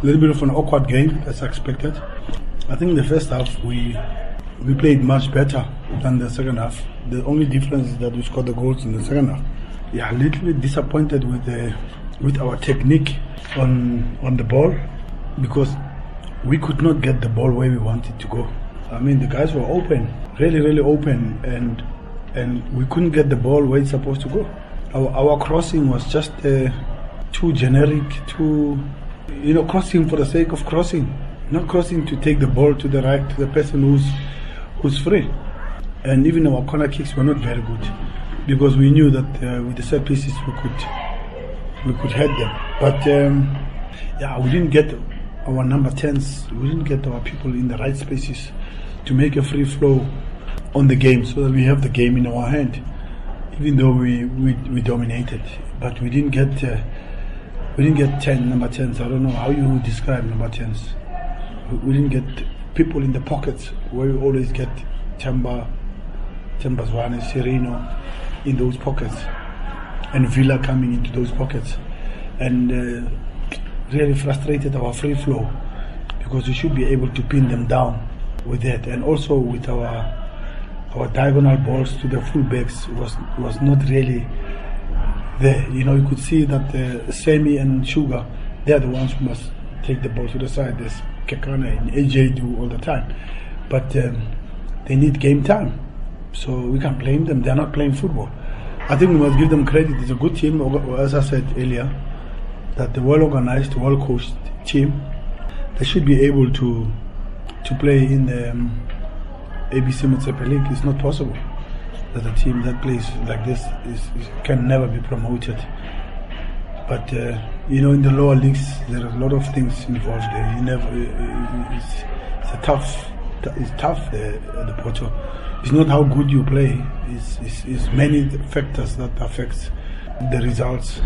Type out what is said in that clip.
A little bit of an awkward game as expected. I think the first half we we played much better than the second half. The only difference is that we scored the goals in the second half. Yeah, a little bit disappointed with the with our technique on on the ball because we could not get the ball where we wanted to go. I mean, the guys were open, really, really open, and and we couldn't get the ball where it's supposed to go. Our, our crossing was just uh, too generic, too, you know, crossing for the sake of crossing, not crossing to take the ball to the right to the person who's who's free. And even our corner kicks were not very good because we knew that uh, with the set pieces we could we could head them. But um, yeah, we didn't get our number tens. We didn't get our people in the right spaces to make a free flow on the game so that we have the game in our hand. Even though we, we, we dominated, but we didn't get uh, we didn't get ten number tens. I don't know how you describe number tens. We, we didn't get people in the pockets where we always get Themba, Tembazwane, Sirino in those pockets, and Villa coming into those pockets, and uh, really frustrated our free flow because we should be able to pin them down with that, and also with our our diagonal balls to the fullbacks was was not really there. You know, you could see that uh, Semi and Sugar, they are the ones who must take the ball to the side. There's Kekana and AJ do all the time, but um, they need game time, so we can't blame them. They're not playing football. I think we must give them credit. It's a good team, as I said earlier, that the well organized, well coached team. They should be able to to play in the um, ABC Motsepe League. It's not possible that a team that plays like this is, is can never be promoted. But uh, you know, in the lower leagues, there are a lot of things involved. There. You never, it's, it's a tough, it's tough there at the Porto. It's not how good you play. It's, it's, it's many factors that affects the results.